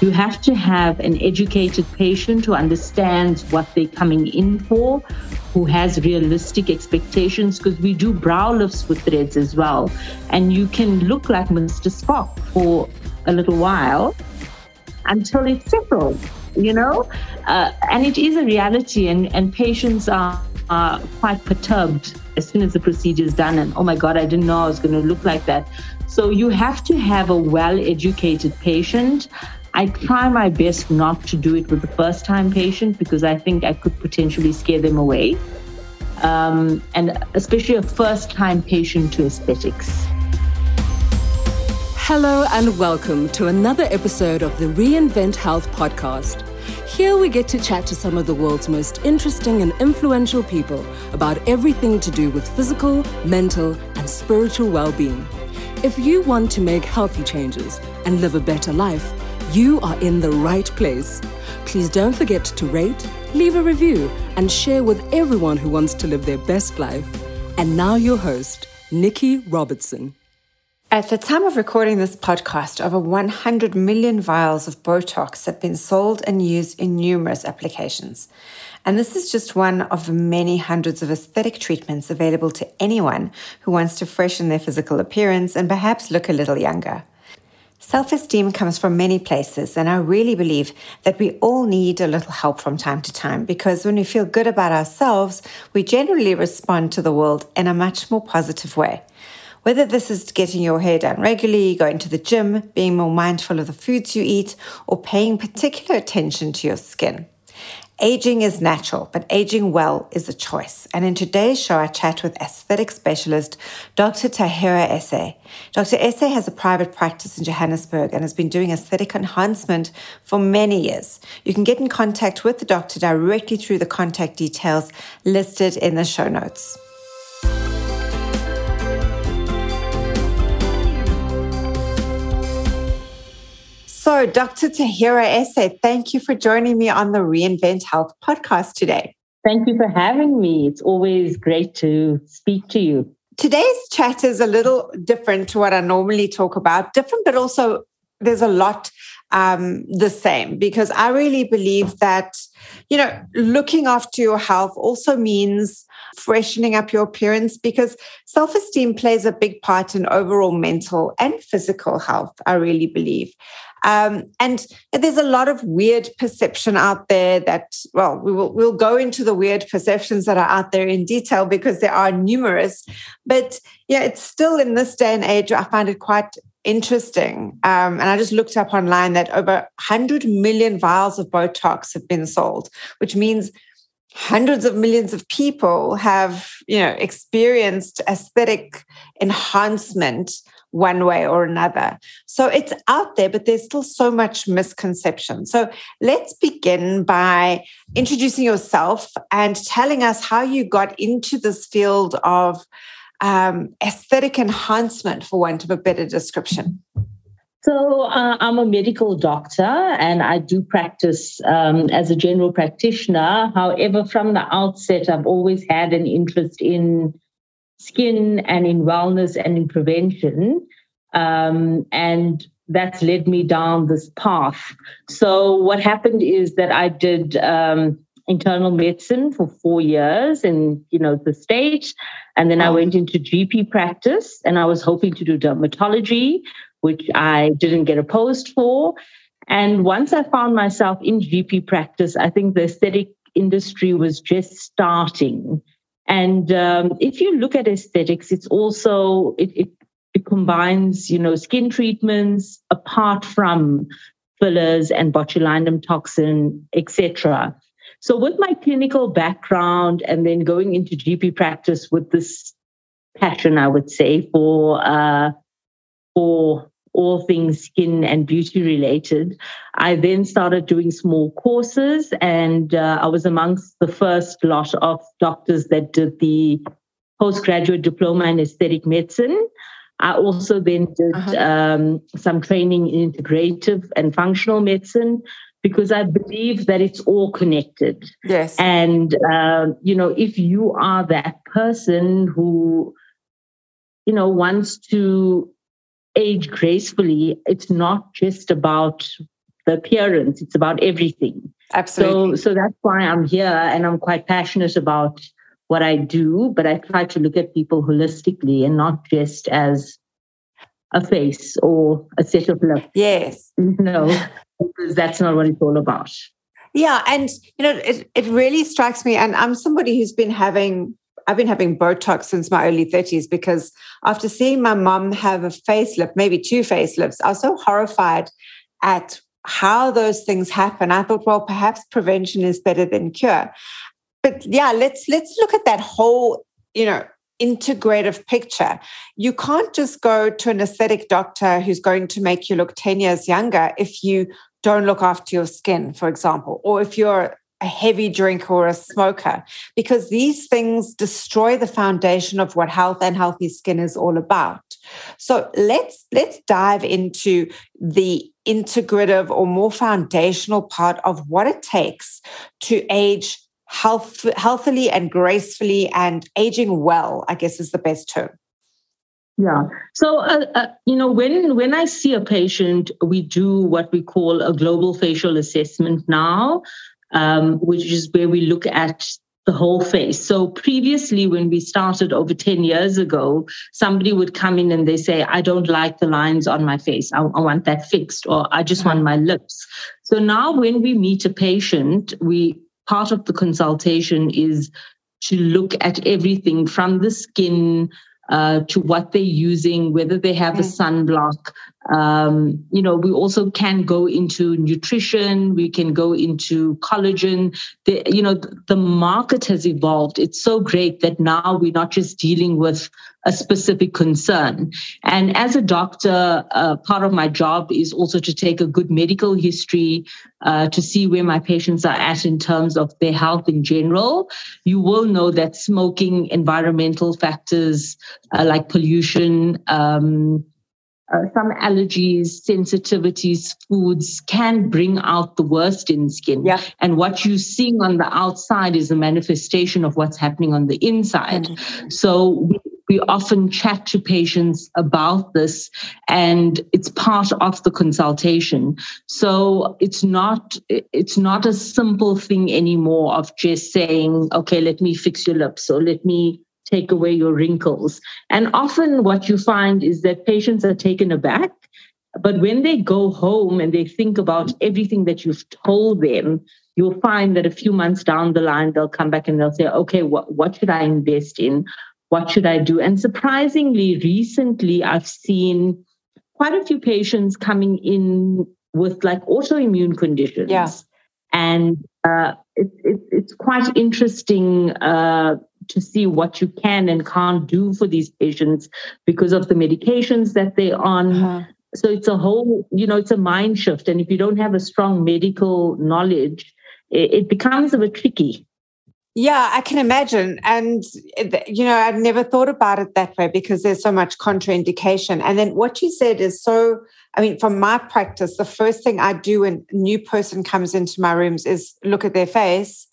You have to have an educated patient who understands what they're coming in for, who has realistic expectations, because we do brow lifts with threads as well. And you can look like Mr. Spock for a little while until it's settled, you know? Uh, and it is a reality, and, and patients are, are quite perturbed as soon as the procedure is done. And oh my God, I didn't know I was going to look like that. So you have to have a well educated patient. I try my best not to do it with the first time patient because I think I could potentially scare them away. Um, and especially a first time patient to aesthetics. Hello, and welcome to another episode of the Reinvent Health podcast. Here we get to chat to some of the world's most interesting and influential people about everything to do with physical, mental, and spiritual well being. If you want to make healthy changes and live a better life, you are in the right place. Please don't forget to rate, leave a review, and share with everyone who wants to live their best life. And now, your host, Nikki Robertson. At the time of recording this podcast, over 100 million vials of Botox have been sold and used in numerous applications. And this is just one of many hundreds of aesthetic treatments available to anyone who wants to freshen their physical appearance and perhaps look a little younger. Self esteem comes from many places, and I really believe that we all need a little help from time to time because when we feel good about ourselves, we generally respond to the world in a much more positive way. Whether this is getting your hair done regularly, going to the gym, being more mindful of the foods you eat, or paying particular attention to your skin. Aging is natural, but aging well is a choice. And in today's show, I chat with aesthetic specialist Dr. Tahera Essay. Dr. Essay has a private practice in Johannesburg and has been doing aesthetic enhancement for many years. You can get in contact with the doctor directly through the contact details listed in the show notes. So, Dr. Tahera Essay, thank you for joining me on the Reinvent Health podcast today. Thank you for having me. It's always great to speak to you. Today's chat is a little different to what I normally talk about, different, but also there's a lot um, the same because I really believe that, you know, looking after your health also means freshening up your appearance because self esteem plays a big part in overall mental and physical health, I really believe. Um, and there's a lot of weird perception out there that, well, we will we'll go into the weird perceptions that are out there in detail because there are numerous. But yeah, it's still in this day and age, I find it quite interesting. Um, and I just looked up online that over 100 million vials of Botox have been sold, which means hundreds of millions of people have you know experienced aesthetic enhancement one way or another. So it's out there, but there's still so much misconception. So let's begin by introducing yourself and telling us how you got into this field of um, aesthetic enhancement, for want of a better description. So, uh, I'm a medical doctor and I do practice um, as a general practitioner. However, from the outset, I've always had an interest in skin and in wellness and in prevention. Um, and that's led me down this path. So, what happened is that I did um, internal medicine for four years in you know the state and then i went into gp practice and i was hoping to do dermatology which i didn't get a post for and once i found myself in gp practice i think the aesthetic industry was just starting and um, if you look at aesthetics, it's also it, it, it combines, you know, skin treatments apart from fillers and botulinum toxin, etc. So with my clinical background and then going into GP practice with this passion, I would say for uh, for all things skin and beauty related. I then started doing small courses, and uh, I was amongst the first lot of doctors that did the postgraduate diploma in aesthetic medicine. I also then did uh-huh. um, some training in integrative and functional medicine because I believe that it's all connected. Yes. And, uh, you know, if you are that person who, you know, wants to age gracefully, it's not just about the appearance, it's about everything. Absolutely. So, so that's why I'm here and I'm quite passionate about what I do, but I try to look at people holistically and not just as a face or a set of lips. Yes. No, because that's not what it's all about. Yeah. And, you know, it, it really strikes me. And I'm somebody who's been having, I've been having Botox since my early 30s because after seeing my mum have a facelift, maybe two facelifts, I was so horrified at how those things happen. I thought, well, perhaps prevention is better than cure. But yeah, let's let's look at that whole, you know, integrative picture. You can't just go to an aesthetic doctor who's going to make you look 10 years younger if you don't look after your skin, for example, or if you're a heavy drinker or a smoker, because these things destroy the foundation of what health and healthy skin is all about. So let's let's dive into the integrative or more foundational part of what it takes to age health, healthily and gracefully and aging well, I guess is the best term. Yeah. So, uh, uh, you know, when when I see a patient, we do what we call a global facial assessment now, um, which is where we look at the whole face. So previously, when we started over 10 years ago, somebody would come in and they say, I don't like the lines on my face. I, I want that fixed, or I just want my lips. So now when we meet a patient, we part of the consultation is to look at everything from the skin uh, to what they're using, whether they have a sunblock. Um, you know, we also can go into nutrition. We can go into collagen. The, you know, the market has evolved. It's so great that now we're not just dealing with a specific concern. And as a doctor, uh, part of my job is also to take a good medical history uh, to see where my patients are at in terms of their health in general. You will know that smoking, environmental factors uh, like pollution, um, uh, some allergies, sensitivities, foods can bring out the worst in skin. Yeah. And what you're seeing on the outside is a manifestation of what's happening on the inside. Mm-hmm. So we we often chat to patients about this and it's part of the consultation so it's not it's not a simple thing anymore of just saying okay let me fix your lips or let me take away your wrinkles and often what you find is that patients are taken aback but when they go home and they think about everything that you've told them you'll find that a few months down the line they'll come back and they'll say okay what, what should i invest in what should I do? And surprisingly, recently, I've seen quite a few patients coming in with like autoimmune conditions. Yeah. And uh, it, it, it's quite interesting uh, to see what you can and can't do for these patients because of the medications that they're on. Uh-huh. So it's a whole, you know, it's a mind shift. And if you don't have a strong medical knowledge, it, it becomes a bit tricky. Yeah, I can imagine. And, you know, I'd never thought about it that way because there's so much contraindication. And then what you said is so, I mean, from my practice, the first thing I do when a new person comes into my rooms is look at their face,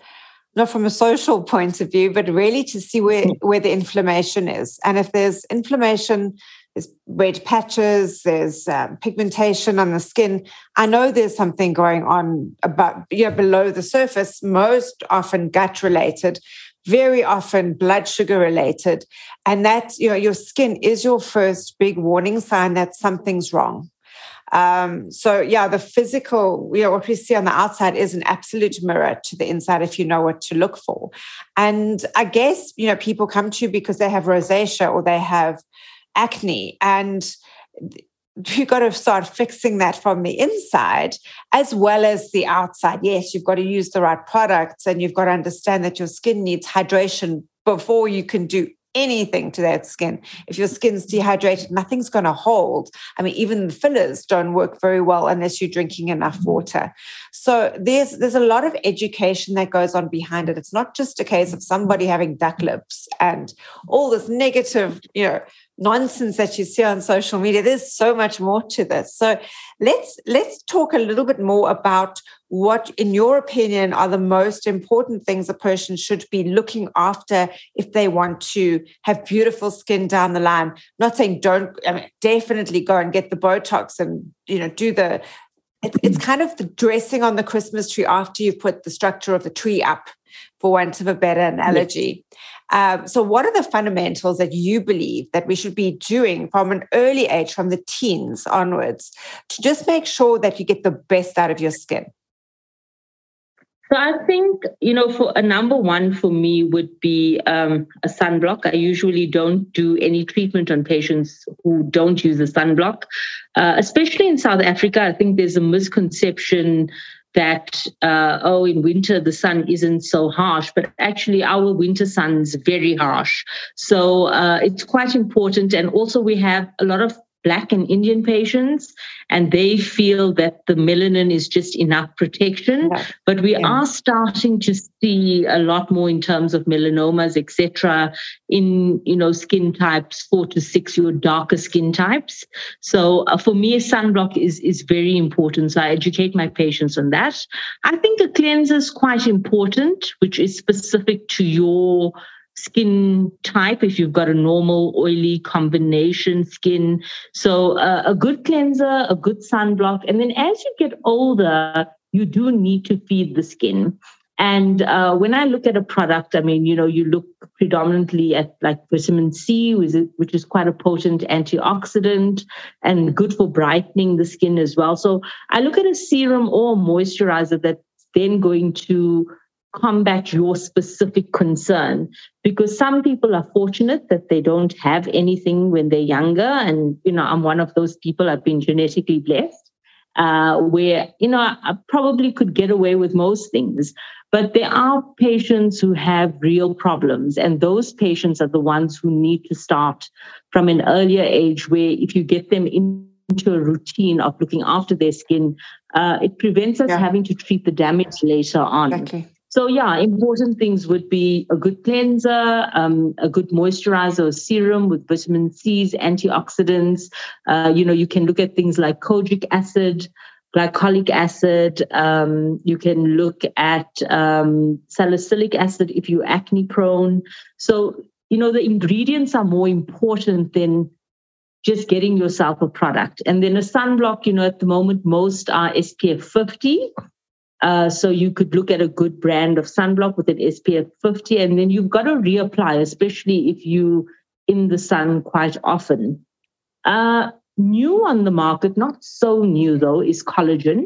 not from a social point of view, but really to see where, mm. where the inflammation is. And if there's inflammation, there's red patches, there's um, pigmentation on the skin. I know there's something going on about you know, below the surface, most often gut related, very often blood sugar related. And that, you know, your skin is your first big warning sign that something's wrong. Um, so yeah, the physical, you know, what we see on the outside is an absolute mirror to the inside if you know what to look for. And I guess, you know, people come to you because they have rosacea or they have acne and you've got to start fixing that from the inside as well as the outside. Yes, you've got to use the right products and you've got to understand that your skin needs hydration before you can do anything to that skin. If your skin's dehydrated, nothing's going to hold. I mean, even the fillers don't work very well unless you're drinking enough water. So there's there's a lot of education that goes on behind it. It's not just a case of somebody having duck lips and all this negative, you know, nonsense that you see on social media. There's so much more to this. So let's let's talk a little bit more about what, in your opinion, are the most important things a person should be looking after if they want to have beautiful skin down the line. not saying don't, I mean, definitely go and get the Botox and you know do the. it's kind of the dressing on the Christmas tree after you've put the structure of the tree up, for want of a better analogy. Yes. Um, so, what are the fundamentals that you believe that we should be doing from an early age, from the teens onwards, to just make sure that you get the best out of your skin? So I think, you know, for a number one for me would be um, a sunblock. I usually don't do any treatment on patients who don't use a sunblock, uh, especially in South Africa. I think there's a misconception that uh, oh in winter the sun isn't so harsh but actually our winter sun's very harsh. So uh, it's quite important. And also we have a lot of black and indian patients and they feel that the melanin is just enough protection. Yeah. But we yeah. are starting to see a lot more in terms of melanomas, etc., in you know skin types four to six, your darker skin types. So uh, for me, sunblock is is very important. So I educate my patients on that. I think a cleanser is quite important, which is specific to your skin type if you've got a normal oily combination skin. So uh, a good cleanser a good sunblock. And then as you get older you do need to feed the skin. And uh, when i look at a product i mean you know you look predominantly at like vitamin c which is, which is quite a potent antioxidant and good for brightening the skin as well. So i look at a serum or a moisturizer that's then going to combat your specific concern. Because some people are fortunate that they don't have anything when they're younger. And you know i'm one of those people i've been genetically blessed uh, where you know i probably could get away with most things. But there are patients who have real problems. And those patients are the ones who need to start from an earlier age where if you get them into a routine of looking after their skin uh, it prevents us yeah. having to treat the damage later on. Exactly. So yeah, important things would be a good cleanser, um, a good moisturizer or serum with vitamin C's, antioxidants. Uh, you know, you can look at things like kojic acid, glycolic acid. Um, you can look at um, salicylic acid if you're acne prone. So you know, the ingredients are more important than just getting yourself a product. And then a sunblock, you know, at the moment, most are SPF 50. Uh, so you could look at a good brand of sunblock with an SPF 50, and then you've got to reapply, especially if you in the sun quite often. Uh, new on the market, not so new though, is collagen.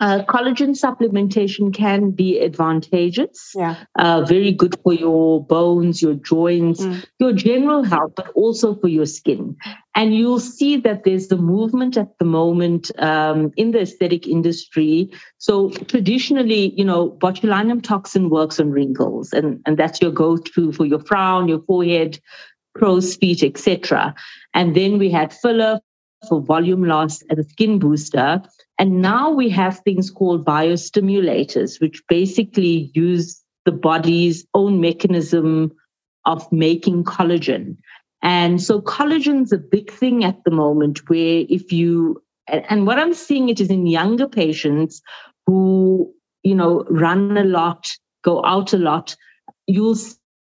Uh, collagen supplementation can be advantageous. Yeah. Uh, very good for your bones, your joints, mm. your general health, but also for your skin. And you'll see that there's the movement at the moment um, in the aesthetic industry. So traditionally, you know, botulinum toxin works on wrinkles, and, and that's your go-to for your frown, your forehead, crow's feet, etc. And then we had filler for volume loss as a skin booster. And now we have things called biostimulators, which basically use the body's own mechanism of making collagen. And so collagen's a big thing at the moment where if you and what I'm seeing it is in younger patients who, you know, run a lot, go out a lot, you'll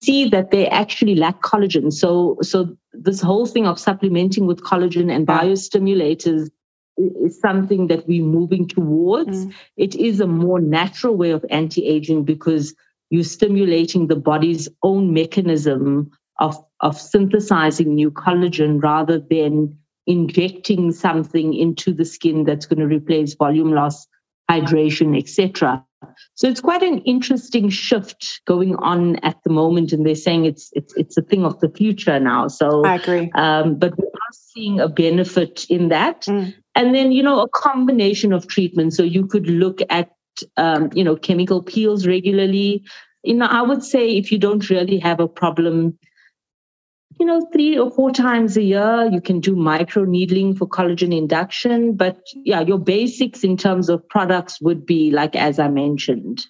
see that they actually lack collagen. So so this whole thing of supplementing with collagen and biostimulators is something that we're moving towards. Mm. It is a more natural way of anti aging because you're stimulating the body's own mechanism of, of synthesizing new collagen rather than injecting something into the skin that's going to replace volume loss, hydration, etc. So it's quite an interesting shift going on at the moment, and they're saying it's it's it's a thing of the future now. So I agree. Um, but we are seeing a benefit in that, mm. and then you know a combination of treatments. So you could look at um, you know chemical peels regularly. You know, I would say if you don't really have a problem you know, three or four times a year. You can do micro needling for collagen induction. But yeah, your basics in terms of products would be like as I mentioned.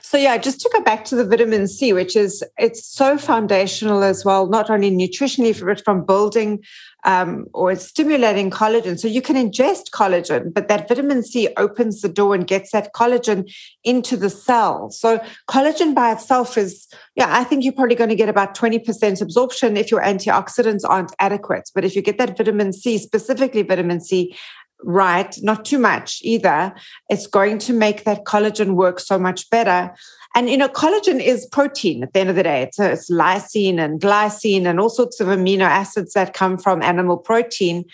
So yeah, just to go back to the vitamin C, which is it's so foundational as well, not only nutritionally but from building um, or stimulating collagen. So you can ingest collagen, but that vitamin C opens the door and gets that collagen into the cell. So collagen by itself is, yeah, I think you're probably going to get about 20% absorption if your antioxidants aren't adequate. But if you get that vitamin C, specifically vitamin C, right, not too much either, it's going to make that collagen work so much better. And you know, collagen is protein at the end of the day. It's, uh, it's lysine and glycine and all sorts of amino acids that come from animal protein.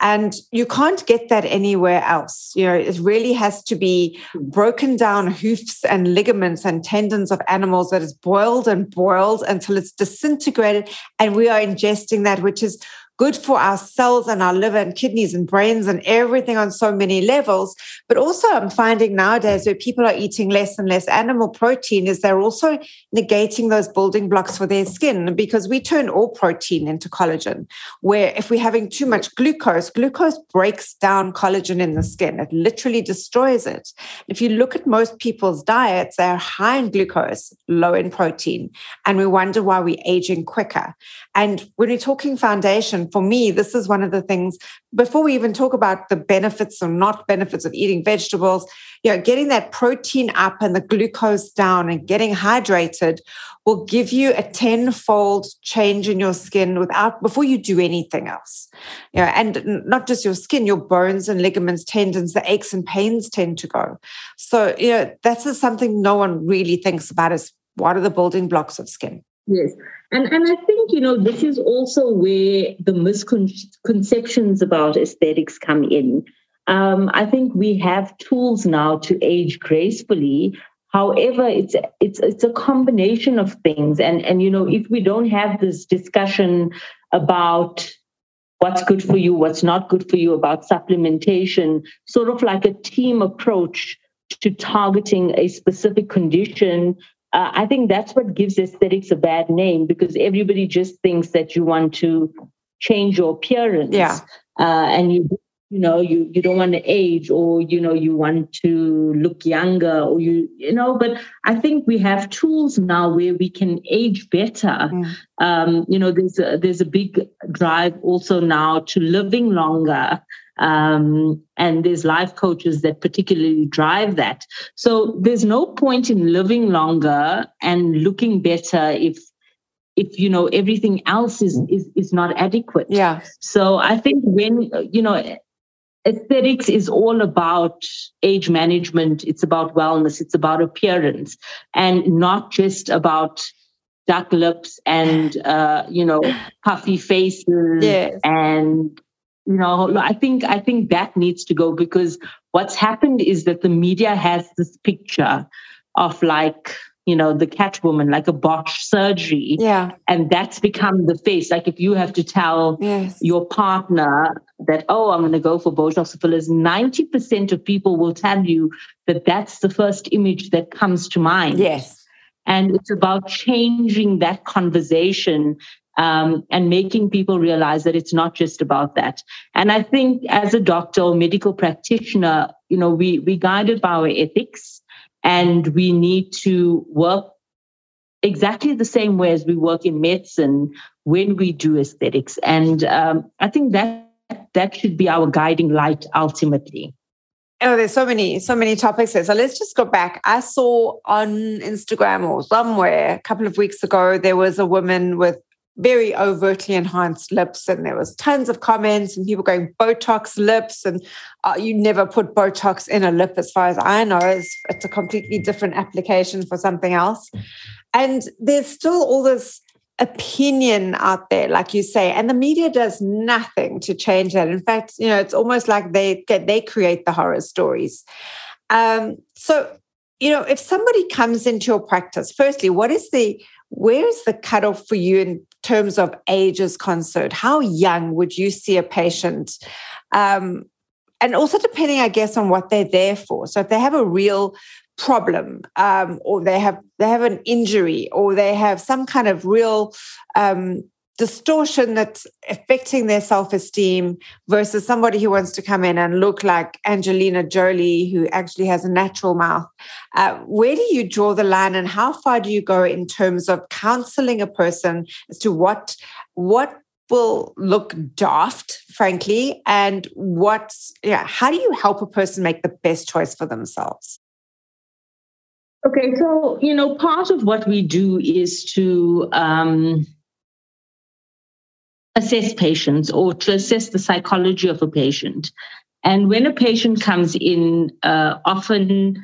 And you can't get that anywhere else. You know, it really has to be broken down hoofs and ligaments and tendons of animals that is boiled and boiled until it's disintegrated. And we are ingesting that, which is good for our cells and our liver and kidneys and brains and everything on so many levels. But also, I'm finding nowadays where people are eating less and less animal protein is they're also negating those building blocks for their skin because we turn all protein into collagen. Where if we're having too much glucose, glucose breaks down collagen in the skin, it literally destroys it. If you look at most people's diets, they're high in glucose, low in protein, and we wonder why we're aging quicker. And when we're talking foundation, for me, this is one of the things before we even talk about the benefits or not benefits of eating vegetables, you know, getting that protein up and the glucose down and getting hydrated will give you a tenfold change in your skin without before you do anything else. You know, and not just your skin, your bones and ligaments, tendons, the aches and pains tend to go. So, you know, that's something no one really thinks about is what are the building blocks of skin? Yes. And, and I think, you know, this is also where the misconceptions about aesthetics come in. Um, I think we have tools now to age gracefully. However, it's it's it's a combination of things. And and you know, if we don't have this discussion about what's good for you, what's not good for you, about supplementation, sort of like a team approach to targeting a specific condition uh, I think that's what gives aesthetics a bad name because everybody just thinks that you want to change your appearance. Yeah. Uh, and you you know you you don't want to age or you know you want to look younger or you you know but i think we have tools now where we can age better um you know there's a, there's a big drive also now to living longer um, and there's life coaches that particularly drive that. So there's no point in living longer and looking better if if you know everything else is is, is not adequate. Yeah. So I think when you know aesthetics is all about age management it's about wellness it's about appearance and not just about duck lips and uh, you know puffy faces yes. and you know i think i think that needs to go because what's happened is that the media has this picture of like you know the catwoman like a botched surgery. Yeah. And that's become the face. Like if you have to tell yes. your partner that oh i'm going to go for botox fillers 90% of people will tell you that that's the first image that comes to mind. Yes. And it's about changing that conversation um, and making people realize that it's not just about that. And I think as a doctor or medical practitioner, you know, we we guided by our ethics, and we need to work exactly the same way as we work in medicine when we do aesthetics. And um, I think that that should be our guiding light ultimately. Oh, there's so many, so many topics there. So let's just go back. I saw on Instagram or somewhere a couple of weeks ago, there was a woman with very overtly enhanced lips and there was tons of comments and people going botox lips and uh, you never put botox in a lip as far as i know. It's, it's a completely different application for something else. And there's still all this opinion out there like you say and the media does nothing to change that. In fact you know it's almost like they they create the horror stories. Um, so you know if somebody comes into your practice firstly what is the where is the cutoff for you in terms of age is concerned? How young would you see a patient? Um, and also depending, I guess, on what they're there for. So if they have a real problem, um, or they have they have an injury, or they have some kind of real um, distortion that's affecting their self-esteem versus somebody who wants to come in and look like Angelina Jolie, who actually has a natural mouth. Uh, where do you draw the line, and how far do you go in terms of counseling a person as to what what will look daft, frankly, and what's yeah? How do you help a person make the best choice for themselves? Okay, so you know, part of what we do is to um, assess patients or to assess the psychology of a patient. And when a patient comes in, uh, often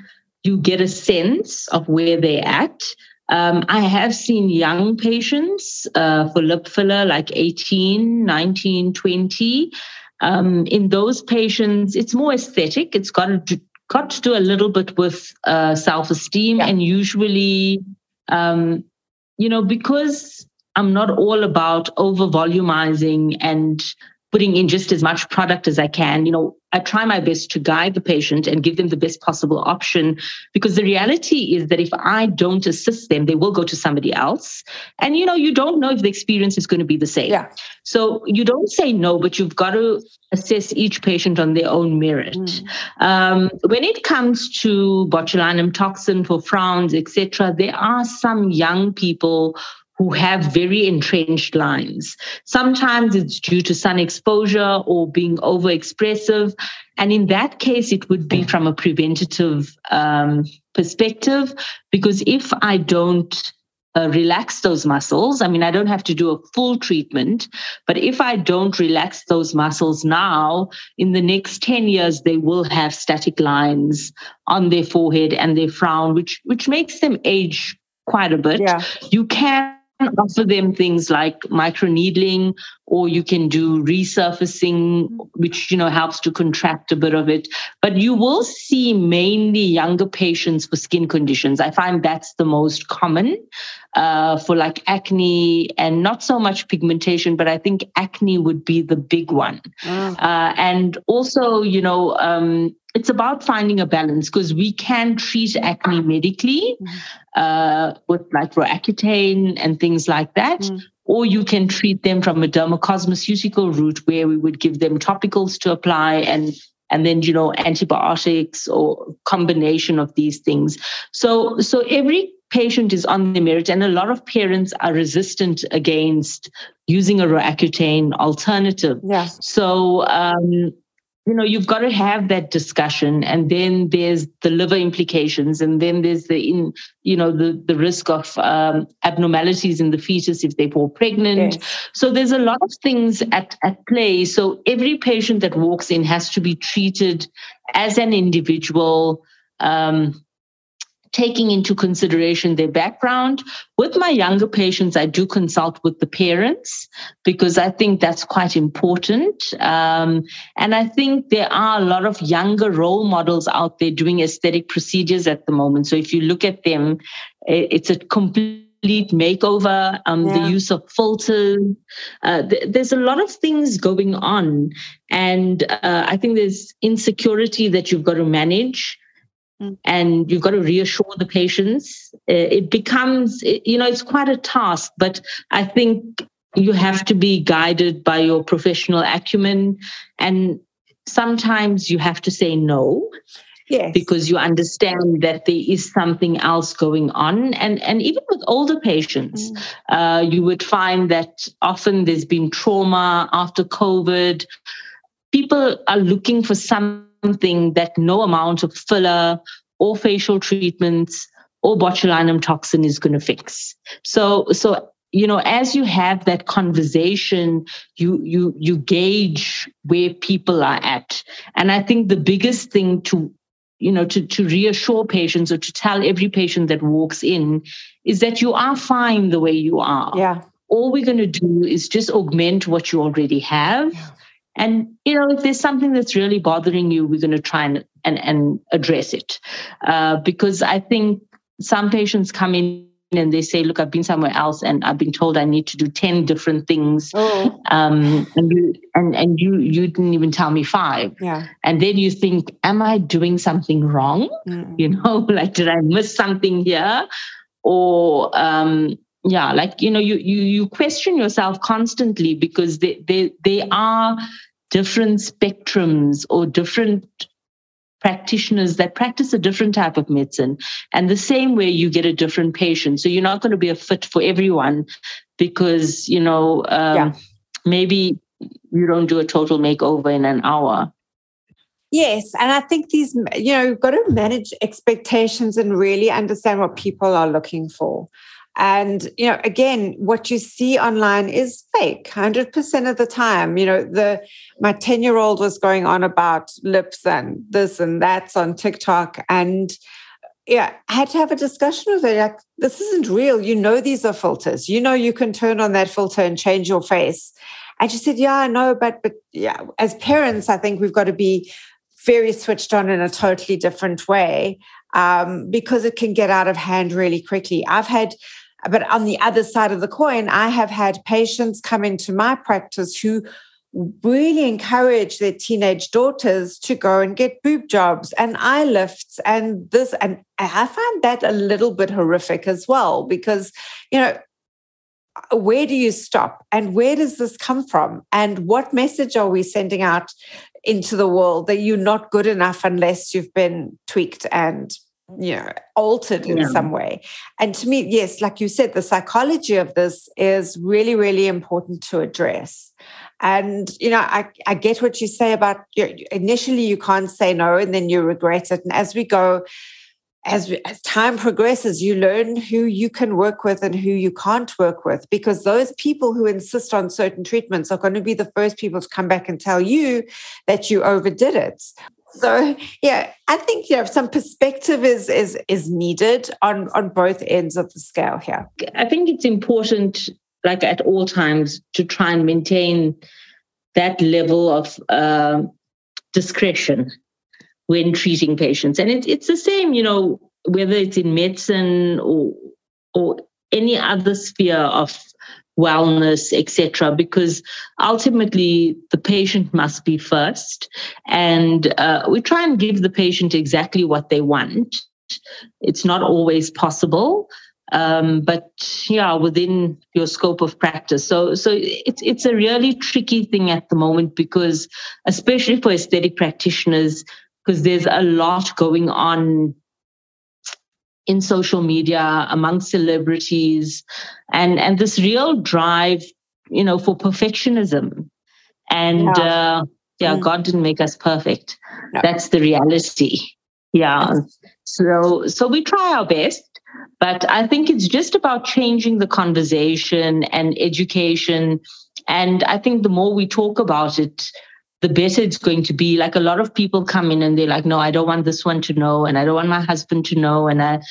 you get a sense of where they're at. Um, I have seen young patients uh, for lip filler, like 18, 19, 20. Um, in those patients, it's more aesthetic. It's got to do, got to do a little bit with uh, self esteem, yeah. and usually, um, you know, because I'm not all about over volumizing and putting in just as much product as I can. You know, I try my best to guide the patient and give them the best possible option because the reality is that if I don't assist them, they will go to somebody else. And, you know, you don't know if the experience is going to be the same. Yeah. So you don't say no, but you've got to assess each patient on their own merit. Mm. Um, when it comes to botulinum toxin for frowns, etc., there are some young people who have very entrenched lines. Sometimes it's due to sun exposure or being overexpressive. And in that case, it would be from a preventative um, perspective, because if I don't uh, relax those muscles, I mean, I don't have to do a full treatment, but if I don't relax those muscles now, in the next 10 years, they will have static lines on their forehead and their frown, which, which makes them age quite a bit. Yeah. You can offer them things like microneedling or you can do resurfacing which you know helps to contract a bit of it. But you will see mainly younger patients for skin conditions. I find that's the most common uh, for like acne and not so much pigmentation but i think acne would be the big one. Oh. uh, and also you know um, it's about finding a balance because we can treat acne medically mm. uh, with like Roaccutane and things like that. Mm. Or you can treat them from a dermocosmeceutical route where we would give them topicals to apply and and then you know antibiotics or combination of these things. So so every patient is on the merit and a lot of parents are resistant against using a Roaccutane alternative. Yeah. So um, you know you've got to have that discussion and then there's the liver implications and then there's the in you know the the risk of um, abnormalities in the fetus if they fall pregnant yes. so there's a lot of things at at play so every patient that walks in has to be treated as an individual um, taking into consideration their background. With my younger patients, I do consult with the parents because I think that's quite important. Um, and I think there are a lot of younger role models out there doing aesthetic procedures at the moment. So if you look at them, it's a complete makeover, um, yeah. the use of filters. Uh, th- there's a lot of things going on. And uh, I think there's insecurity that you've got to manage. Mm. and you've got to reassure the patients. It becomes, you know, it's quite a task, but I think you have to be guided by your professional acumen. And sometimes you have to say no. Yes. Because you understand that there is something else going on. And, and even with older patients, mm. uh, you would find that often there's been trauma after COVID. People are looking for some something that no amount of filler or facial treatments or botulinum toxin is going to fix. So, so you know, as you have that conversation, you you you gauge where people are at, and I think the biggest thing to you know to, to reassure patients or to tell every patient that walks in is that you are fine the way you are yeah all we're going to do is just augment what you already have yeah. And you know, if there's something that's really bothering you, we're going to try and and, and address it, uh, because I think some patients come in and they say, "Look, I've been somewhere else, and I've been told I need to do ten different things, oh. um, and you and and you you didn't even tell me five. Yeah. And then you think, "Am I doing something wrong? Mm. You know, like did I miss something here?" Or um, yeah like you know you you you question yourself constantly because they they they are different spectrums or different practitioners that practice a different type of medicine and the same way you get a different patient so you're not going to be a fit for everyone because you know um, yeah. maybe you don't do a total makeover in an hour Yes, and I think these, you know, you've got to manage expectations and really understand what people are looking for. And, you know, again, what you see online is fake 100% of the time. You know, the my 10 year old was going on about lips and this and that's on TikTok. And yeah, I had to have a discussion with her. Like, this isn't real. You know, these are filters. You know, you can turn on that filter and change your face. And she said, Yeah, I know, but but yeah, as parents, I think we've got to be very switched on in a totally different way um, because it can get out of hand really quickly. I've had but on the other side of the coin, I have had patients come into my practice who really encourage their teenage daughters to go and get boob jobs and eye lifts and this. And i find that a little bit horrific as well because you know where do you stop and where does this come from? And what message are we sending out into the world that you're not good enough unless you've been tweaked and you know altered in yeah. some way. And to me yes like you said the psychology of this is really really important to address. And you know i, I get what you say about you know, initially you can't say no and then you regret it. And as we go as, as time progresses, you learn who you can work with and who you can't work with because those people who insist on certain treatments are going to be the first people to come back and tell you that you overdid it so yeah i think you know some perspective is is is needed on on both ends of the scale here. I think it's important like at all times to try and maintain that level of uh, discretion when treating patients. And it, it's the same you know whether it's in medicine or or any other sphere of wellness, etc. Because ultimately, the patient must be first, and uh, we try and give the patient exactly what they want. It's not always possible, um, but yeah, within your scope of practice. So, so it's it's a really tricky thing at the moment because, especially for aesthetic practitioners, because there's a lot going on in social media among celebrities and and this real drive you know for perfectionism. And yeah, uh, yeah mm. god didn't make us perfect. No. that's the reality. Yeah. So so we try our best but i think it's just about changing the conversation and education. And i think the more we talk about it the better it's going to be. Like a lot of people come in and they're like, no, I don't want this one to know, and I don't want my husband to know. And I,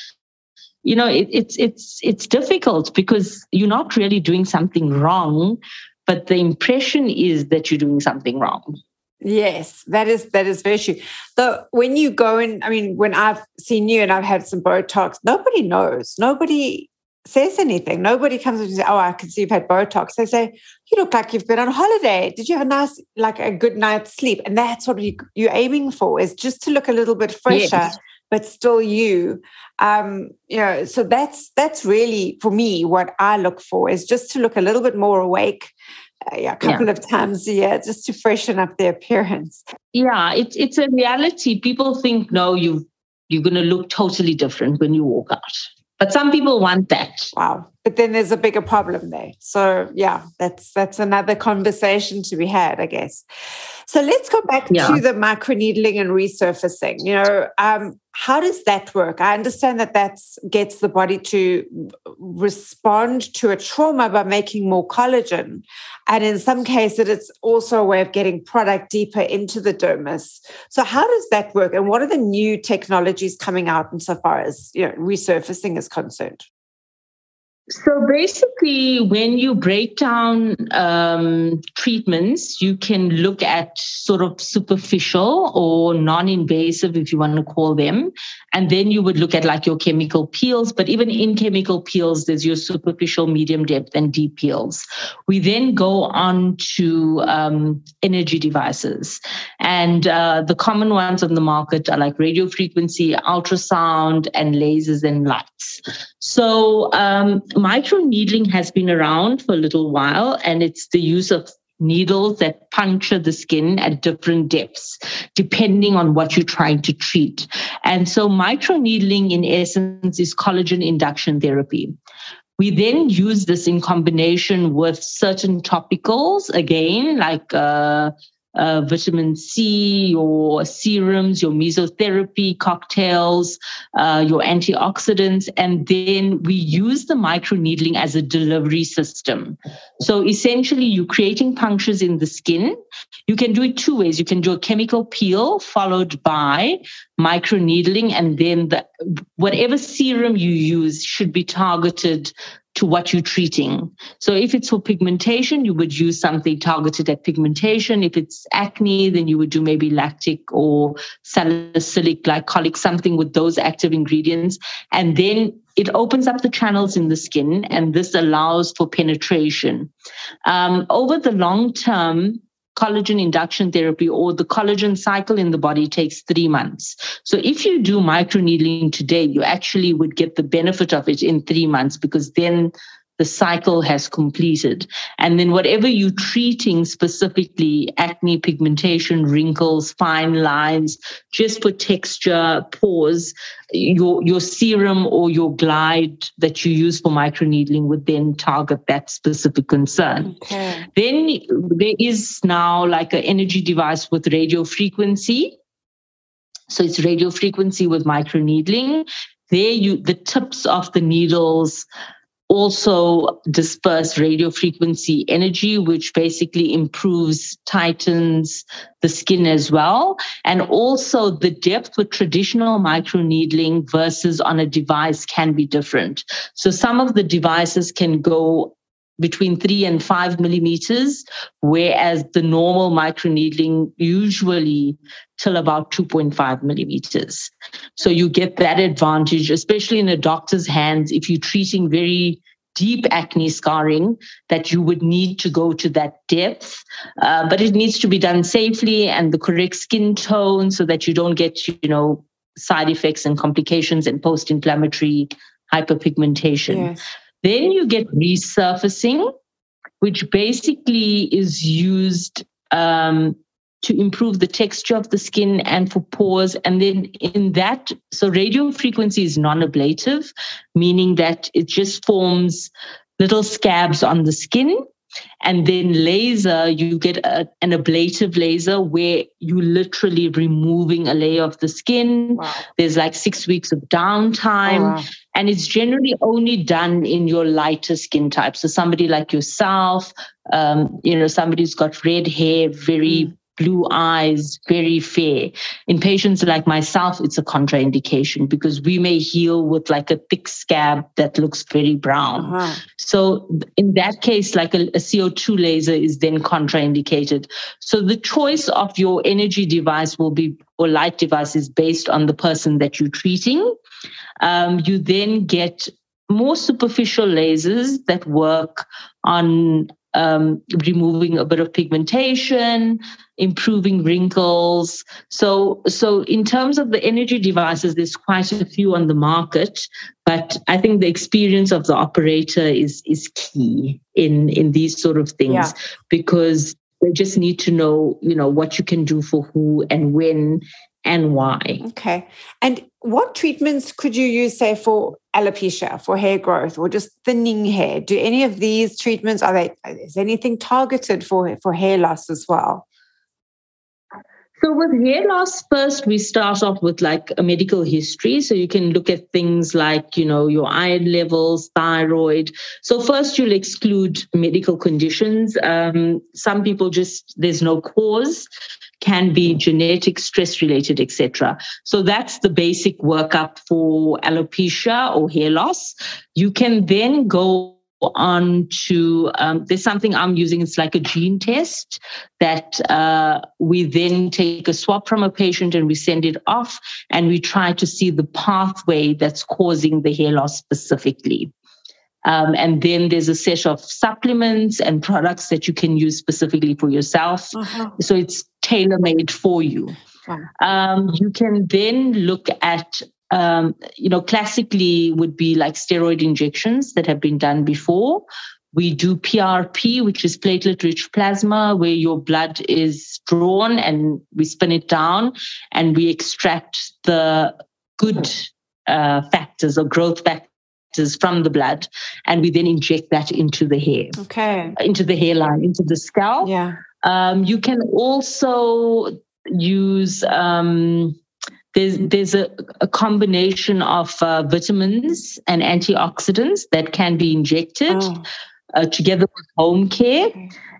you know, it, it's it's it's difficult because you're not really doing something wrong, but the impression is that you're doing something wrong. Yes, that is that is very true. Though when you go in, I mean, when I've seen you and I've had some Botox, nobody knows. Nobody says anything. Nobody comes and says, "Oh, I can see you've had Botox." They say, "You look like you've been on holiday. Did you have a nice, like a good night's sleep?" And that's what you, you're aiming for is just to look a little bit fresher, yes. but still you. Um, you know, so that's that's really for me what I look for is just to look a little bit more awake. Uh, yeah, a couple yeah. of times a year just to freshen up the appearance. Yeah, it's it's a reality. People think no, you you're going to look totally different when you walk out but some people want that. Wow. But then there's a bigger problem there. So yeah, that's that's another conversation to be had, I guess. So let's go back yeah. to the microneedling and resurfacing. You know, um, how does that work? I understand that that gets the body to respond to a trauma by making more collagen, and in some cases, it's also a way of getting product deeper into the dermis. So, how does that work, and what are the new technologies coming out insofar as you know, resurfacing is concerned? So basically, when you break down um, treatments, you can look at sort of superficial or non invasive, if you want to call them. And then you would look at like your chemical peels. But even in chemical peels, there's your superficial, medium depth, and deep peels. We then go on to um, energy devices. And uh, the common ones on the market are like radio frequency, ultrasound, and lasers and lights. So, um, microneedling has been around for a little while, and it's the use of needles that puncture the skin at different depths, depending on what you're trying to treat. And so, microneedling, in essence, is collagen induction therapy. We then use this in combination with certain topicals, again, like uh, uh, vitamin C, your serums, your mesotherapy cocktails, uh, your antioxidants, and then we use the microneedling as a delivery system. So essentially, you're creating punctures in the skin. You can do it two ways. You can do a chemical peel followed by microneedling, and then the, whatever serum you use should be targeted to what you're treating. So if it's for pigmentation, you would use something targeted at pigmentation. If it's acne, then you would do maybe lactic or salicylic glycolic, something with those active ingredients. And then it opens up the channels in the skin, and this allows for penetration. Um, over the long term, collagen induction therapy or the collagen cycle in the body takes three months. So if you do microneedling today, you actually would get the benefit of it in three months because then the cycle has completed. And then whatever you're treating specifically, acne, pigmentation, wrinkles, fine lines, just for texture, pores, your, your serum or your glide that you use for microneedling would then target that specific concern. Okay. Then there is now like an energy device with radio frequency. So it's radio frequency with microneedling. There you the tips of the needles also disperse radio frequency energy, which basically improves, tightens the skin as well. And also the depth with traditional microneedling versus on a device can be different. So some of the devices can go between three and five millimeters, whereas the normal microneedling usually till about 2.5 millimeters. So you get that advantage, especially in a doctor's hands, if you're treating very deep acne scarring that you would need to go to that depth uh, but it needs to be done safely and the correct skin tone so that you don't get you know side effects and complications and post-inflammatory hyperpigmentation yes. Then you get resurfacing, which basically is used um, to improve the texture of the skin and for pores. And then in that, so radio frequency is non ablative, meaning that it just forms little scabs on the skin and then laser, you get a, an ablative laser where you literally removing a layer of the skin. Wow. There's like six weeks of downtime. Oh, wow. And it's generally only done in your lighter skin type. So somebody like yourself, um, you know, somebody who's got red hair, very mm blue eyes, very fair. In patients like myself, it's a contraindication because we may heal with like a thick scab that looks very brown. Uh-huh. So in that case, like a, a, CO2 laser is then contraindicated. So the choice of your energy device will be or light device is based on the person that you're treating. Um, you then get more superficial lasers that work on um, removing a bit of pigmentation, improving wrinkles. So, so in terms of the energy devices, there's quite a few on the market, but I think the experience of the operator is is key in in these sort of things yeah. because they just need to know, you know, what you can do for who and when and why. Okay. And what treatments could you use, say, for alopecia, for hair growth, or just thinning hair? Do any of these treatments are they is anything targeted for for hair loss as well? So with hair loss, first we start off with like a medical history. So you can look at things like, you know, your iron levels, thyroid. So first you'll exclude medical conditions. Um, some people just there's no cause can be genetic, stress related, etc. So that's the basic workup for alopecia or hair loss. You can then go on to um, there's something I'm using. It's like a gene test that uh, we then take a swab from a patient and we send it off, and we try to see the pathway that's causing the hair loss specifically. Um, and then there's a set of supplements and products that you can use specifically for yourself. Uh-huh. So it's tailor made for you. Um, you can then look at um, you know, classically would be like steroid injections that have been done before. We do PRP, which is platelet rich plasma, where your blood is drawn and we spin it down and we extract the good uh, factors or growth factors from the blood and we then inject that into the hair. Okay. Into the hairline into the scalp. Yeah. Um, you can also use um, there's there's a, a combination of uh, vitamins and antioxidants that can be injected. Oh. Uh, together with home care.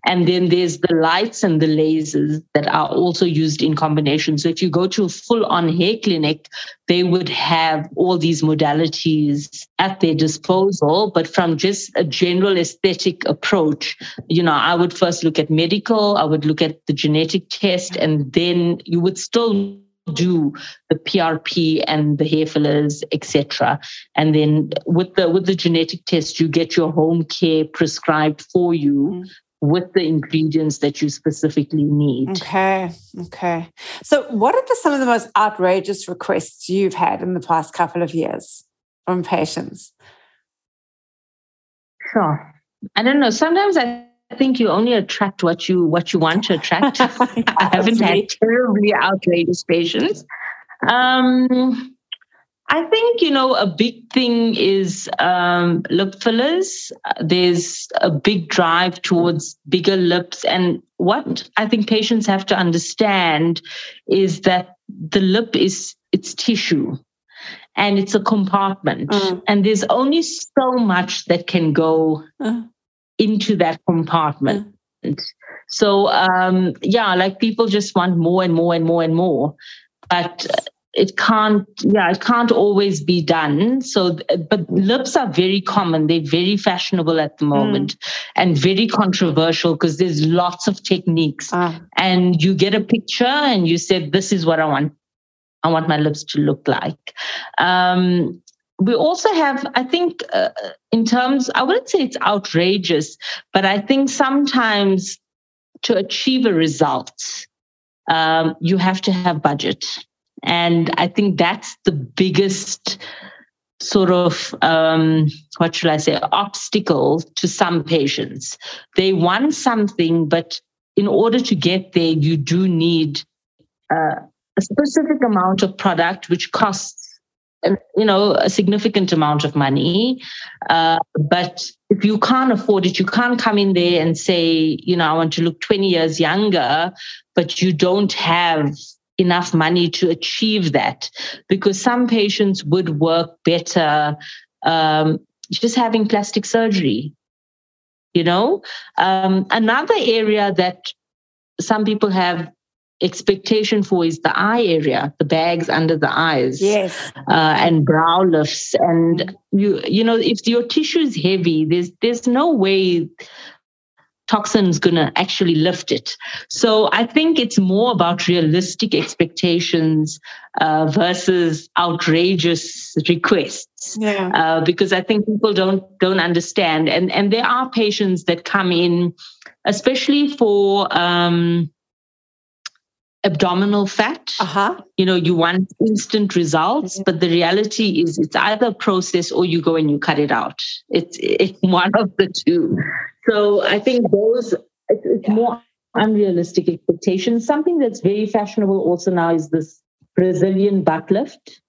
And then there's the lights and the lasers that are also used in combination. So if you go to a full on hair clinic, they would have all these modalities at their disposal. But from just a general aesthetic approach, you know, I would first look at medical, I would look at the genetic test, and then you would still do the PRP and the hair fillers, etc. And then with the with the genetic test, you get your home care prescribed for you mm. with the ingredients that you specifically need. Okay. Okay. So what are the, some of the most outrageous requests you've had in the past couple of years from patients? Sure. I don't know. Sometimes I I think you only attract what you what you want to attract. I haven't had terribly outrageous patients. Um, I think you know a big thing is um, lip fillers. There's a big drive towards bigger lips, and what I think patients have to understand is that the lip is it's tissue and it's a compartment, mm. and there's only so much that can go. Uh into that compartment. Mm. So um, yeah, like people just want more and more and more and more, but it can't. Yeah, it can't always be done. So, but lips are very common. They're very fashionable at the moment mm. and very controversial because there's lots of techniques. Ah. And you get a picture and you say, "This is what I want. I want my lips to look like." Um, we also have, I think, uh, in terms, I wouldn't say it's outrageous, but I think sometimes to achieve a result, um, you have to have budget. And I think that's the biggest sort of, um, what should I say, obstacle to some patients. They want something, but in order to get there, you do need uh, a specific amount of product, which costs you know a significant amount of money. Uh, but if you can't afford it you can't come in there and say you know i want to look 20 years younger but you don't have enough money to achieve that. Because some patients would work better um, just having plastic surgery you know? Um, another area that some people have expectation for is the eye area, the bags under the eyes, yes, uh, and brow lifts. And you, you know, if your tissue is heavy, there's there's no way toxin's going to actually lift it. So I think it's more about realistic expectations uh, versus outrageous requests. Yeah. Uh, because I think people don't don't understand, and and there are patients that come in, especially for. Um, abdominal fat. Uh-huh. You know, you want instant results, but the reality is it's either a process or you go and you cut it out. It's it's one of the two. So I think those it's, yeah. more unrealistic expectations. Something that's very fashionable also now is this Brazilian butt lift.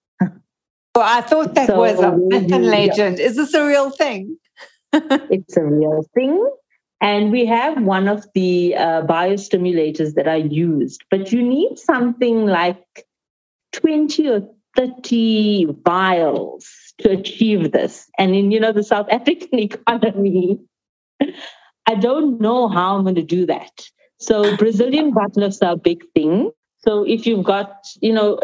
Well, I thought that so, was a legend. Yeah. Is this a real thing? it's a real thing. And we have one of the uh, biostimulators that are used, but you need something like 20 or 30 vials to achieve this. And in, you know, the South African economy, I don't know how I'm going to do that. So Brazilian butt lifts are a big thing. So if you've got, you know,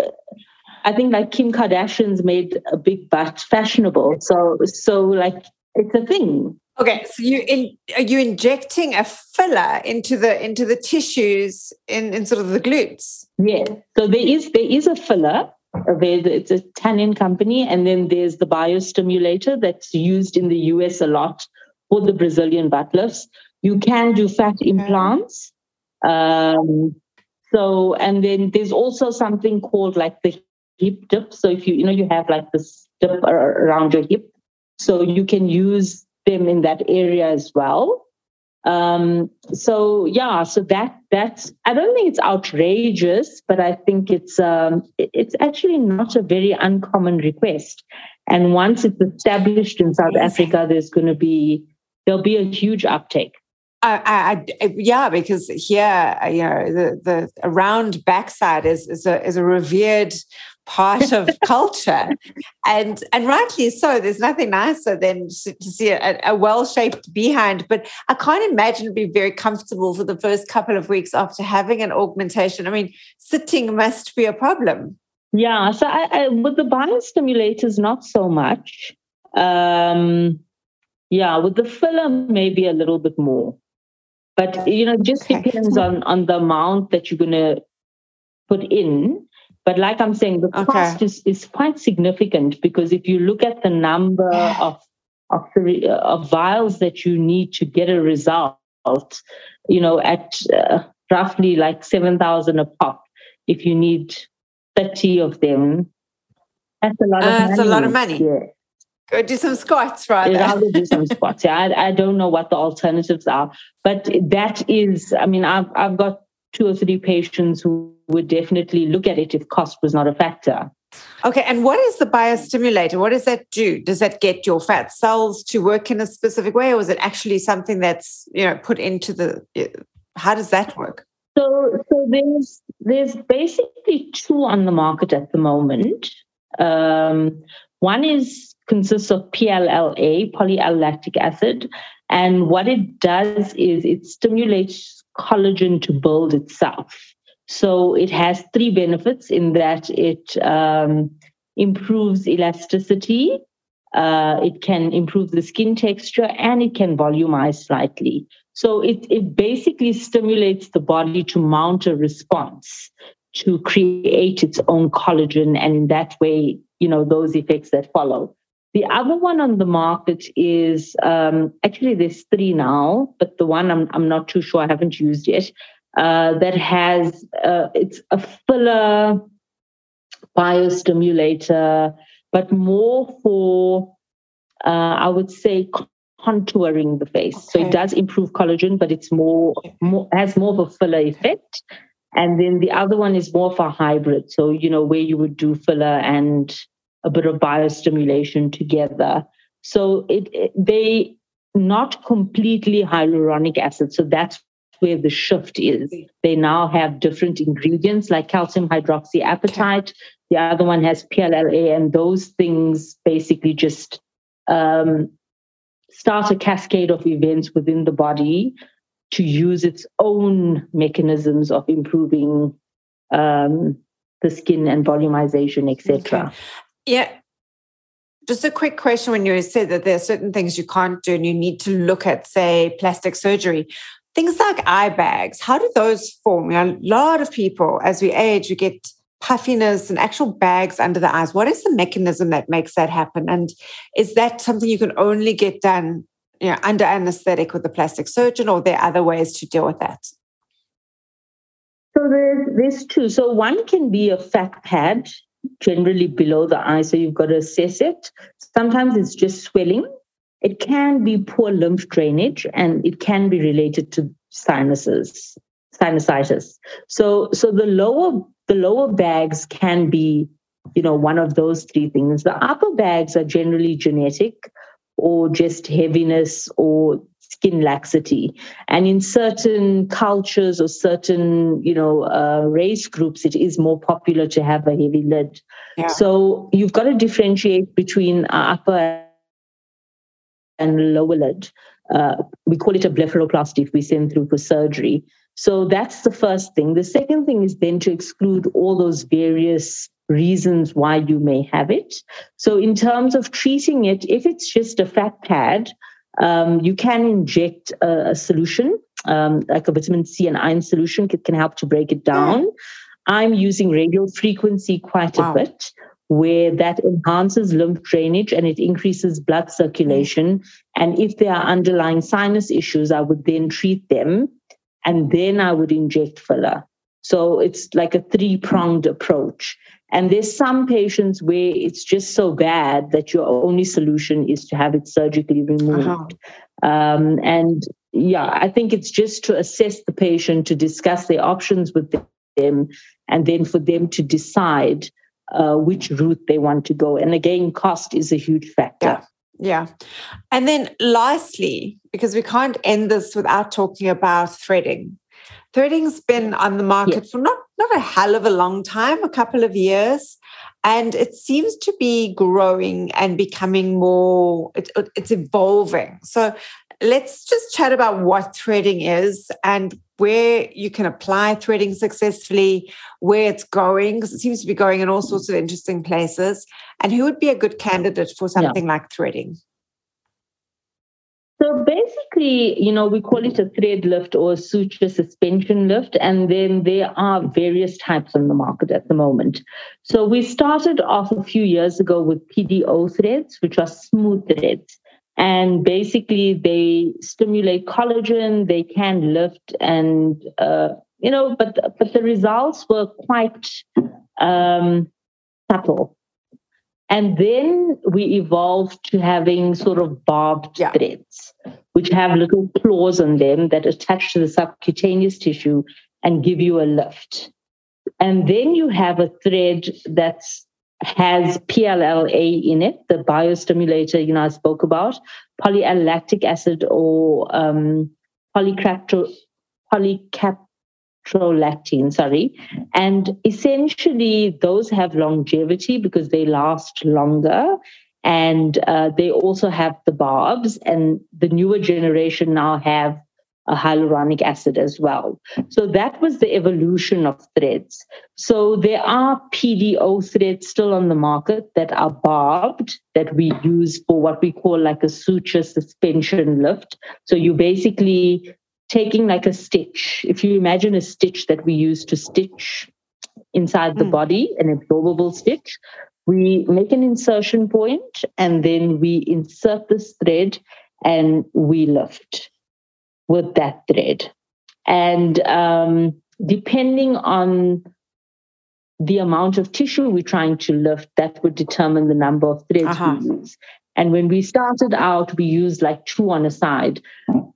I think like Kim Kardashian's made a big butt fashionable. So so like it's a thing. Okay, so you in, are you injecting a filler into the into the tissues in, in sort of the glutes? Yeah. So there is there is a filler. Where it's a tannin company, and then there's the biostimulator that's used in the US a lot for the Brazilian butt lifts. You can do fat okay. implants. Um, so, and then there's also something called like the hip dip. So if you you know you have like this dip around your hip, so you can use them in that area as well. Um, so yeah, so that that's I don't think it's outrageous, but I think it's um, it's actually not a very uncommon request. And once it's established in South Africa, there's going to be there'll be a huge uptake. I, I, yeah, because here, you know, the the around backside is is a is a revered part of culture, and and rightly so. There's nothing nicer than to see a, a well shaped behind. But I can't imagine it'd be very comfortable for the first couple of weeks after having an augmentation. I mean, sitting must be a problem. Yeah, so I, I with the biostimulators, not so much. Um, yeah, with the filler, maybe a little bit more. But you know, just okay. depends on on the amount that you're gonna put in. But like I'm saying, the okay. cost is, is quite significant because if you look at the number of of, of vials that you need to get a result, you know, at uh, roughly like seven thousand a pop, if you need thirty of them, that's a lot uh, of money. That's a lot of money. Yeah. Go do some squats, right? Yeah, I'll do some squats. Yeah, I, I don't know what the alternatives are, but that is, I mean, I've I've got two or three patients who would definitely look at it if cost was not a factor. Okay, and what is the biostimulator? What does that do? Does that get your fat cells to work in a specific way, or is it actually something that's you know put into the? How does that work? So, so there's there's basically two on the market at the moment. Um, one is consists of PLLA, poly-L-lactic acid. And what it does is it stimulates collagen to build itself. So it has three benefits in that it um, improves elasticity, uh, it can improve the skin texture, and it can volumize slightly. So it, it basically stimulates the body to mount a response to create its own collagen, and in that way, you know, those effects that follow. The other one on the market is um, actually there's three now, but the one I'm I'm not too sure I haven't used yet. Uh, that has uh, it's a filler biostimulator, but more for uh, I would say contouring the face. Okay. So it does improve collagen, but it's more, more has more of a filler effect. And then the other one is more for hybrid. So you know where you would do filler and a bit of biostimulation together. So it, it they not completely hyaluronic acid. So that's where the shift is. They now have different ingredients like calcium hydroxyapatite. Okay. The other one has PLLA, and those things basically just um, start a cascade of events within the body to use its own mechanisms of improving um, the skin and volumization, etc. Okay. Yeah. Just a quick question when you said that there are certain things you can't do and you need to look at, say, plastic surgery. Things like eye bags, how do those form? You know, a lot of people, as we age, we get puffiness and actual bags under the eyes. What is the mechanism that makes that happen? And is that something you can only get done you know, under anesthetic with a plastic surgeon, or are there other ways to deal with that? So there's, there's two. So one can be a fat pad generally below the eye, so you've got to assess it. Sometimes it's just swelling. It can be poor lymph drainage, and it can be related to sinuses, sinusitis. So, so the lower the lower bags can be, you know, one of those three things. The upper bags are generally genetic, or just heaviness, or skin laxity. And in certain cultures or certain, you know, uh, race groups, it is more popular to have a heavy lid. Yeah. So you've got to differentiate between upper and lower lid. Uh, we call it a blepharoplasty if we send through for surgery. So that's the first thing. The second thing is then to exclude all those various reasons why you may have it. So, in terms of treating it, if it's just a fat pad, um, you can inject a, a solution, um, like a vitamin C and iron solution, it can help to break it down. I'm using radio frequency quite wow. a bit, where that enhances lymph drainage and it increases blood circulation. And if there are underlying sinus issues, I would then treat them and then I would inject filler. So it's like a three pronged approach. And there's some patients where it's just so bad that your only solution is to have it surgically removed. Uh-huh. Um, and yeah, I think it's just to assess the patient, to discuss their options with them, and then for them to decide uh, which route they want to go. And again, cost is a huge factor. Yeah. Yeah. And then lastly, because we can't end this without talking about threading. Threading's been on the market yes. for not, not a hell of a long time, a couple of years. And it seems to be growing and becoming more, it, it's evolving. So let's just chat about what threading is and where you can apply threading successfully, where it's going, because it seems to be going in all sorts of interesting places, and who would be a good candidate for something yeah. like threading. So basically, you know, we call it a thread lift or a suture suspension lift, and then there are various types on the market at the moment. So we started off a few years ago with PDO threads, which are smooth threads and basically they stimulate collagen they can lift and uh, you know but but the results were quite um, subtle and then we evolved to having sort of barbed yeah. threads which have little claws on them that attach to the subcutaneous tissue and give you a lift and then you have a thread that's has PLLA in it, the biostimulator you know I spoke about, poly-L-lactic acid or um, polycaprolactone, sorry. And essentially, those have longevity because they last longer. And uh, they also have the barbs, and the newer generation now have a hyaluronic acid as well. So that was the evolution of threads. So there are PDO threads still on the market that are barbed that we use for what we call like a suture suspension lift. So you basically taking like a stitch. If you imagine a stitch that we use to stitch inside the mm. body, an absorbable stitch, we make an insertion point and then we insert this thread and we lift with that thread. And um, depending on the amount of tissue we're trying to lift, that would determine the number of threads uh-huh. we use. And when we started out, we used like two on a side.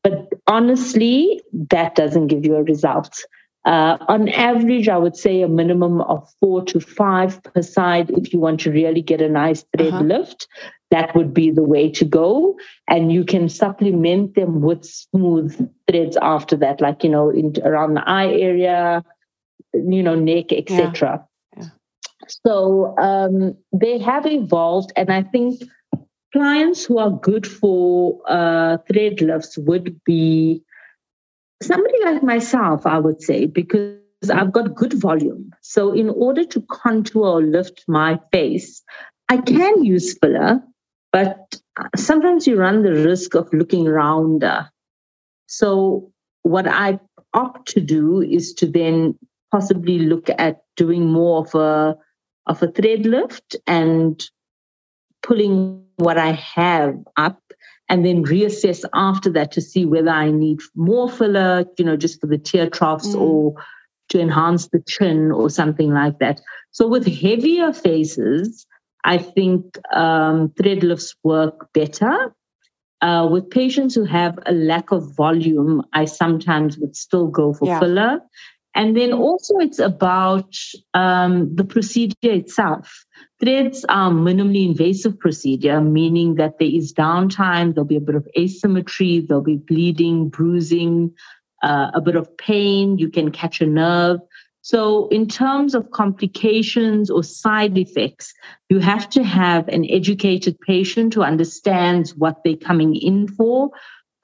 But honestly, that doesn't give you a result. Uh, on average, I would say a minimum of four to five per side if you want to really get a nice thread uh-huh. lift. That would be the way to go. And you can supplement them with smooth threads after that, like, you know, in, around the eye area, you know, neck, etc. Yeah. Yeah. So um, they have evolved. And I think clients who are good for uh, thread lifts would be somebody like myself, I would say, because I've got good volume. So, in order to contour or lift my face, I can use filler, but sometimes you run the risk of looking rounder. So, what I opt to do is to then possibly look at doing more of a of a thread lift and pulling what I have up and then reassess after that to see whether I need more filler, you know, just for the tear troughs mm. or to enhance the chin or something like that. So with heavier faces, I think um, thread lifts work better. Uh, with patients who have a lack of volume, I sometimes would still go for yeah. filler. And then also, it's about um, the procedure itself. Threads are minimally invasive procedure, meaning that there is downtime, there'll be a bit of asymmetry, there'll be bleeding, bruising, uh, a bit of pain, you can catch a nerve. So, in terms of complications or side effects, you have to have an educated patient who understands what they're coming in for,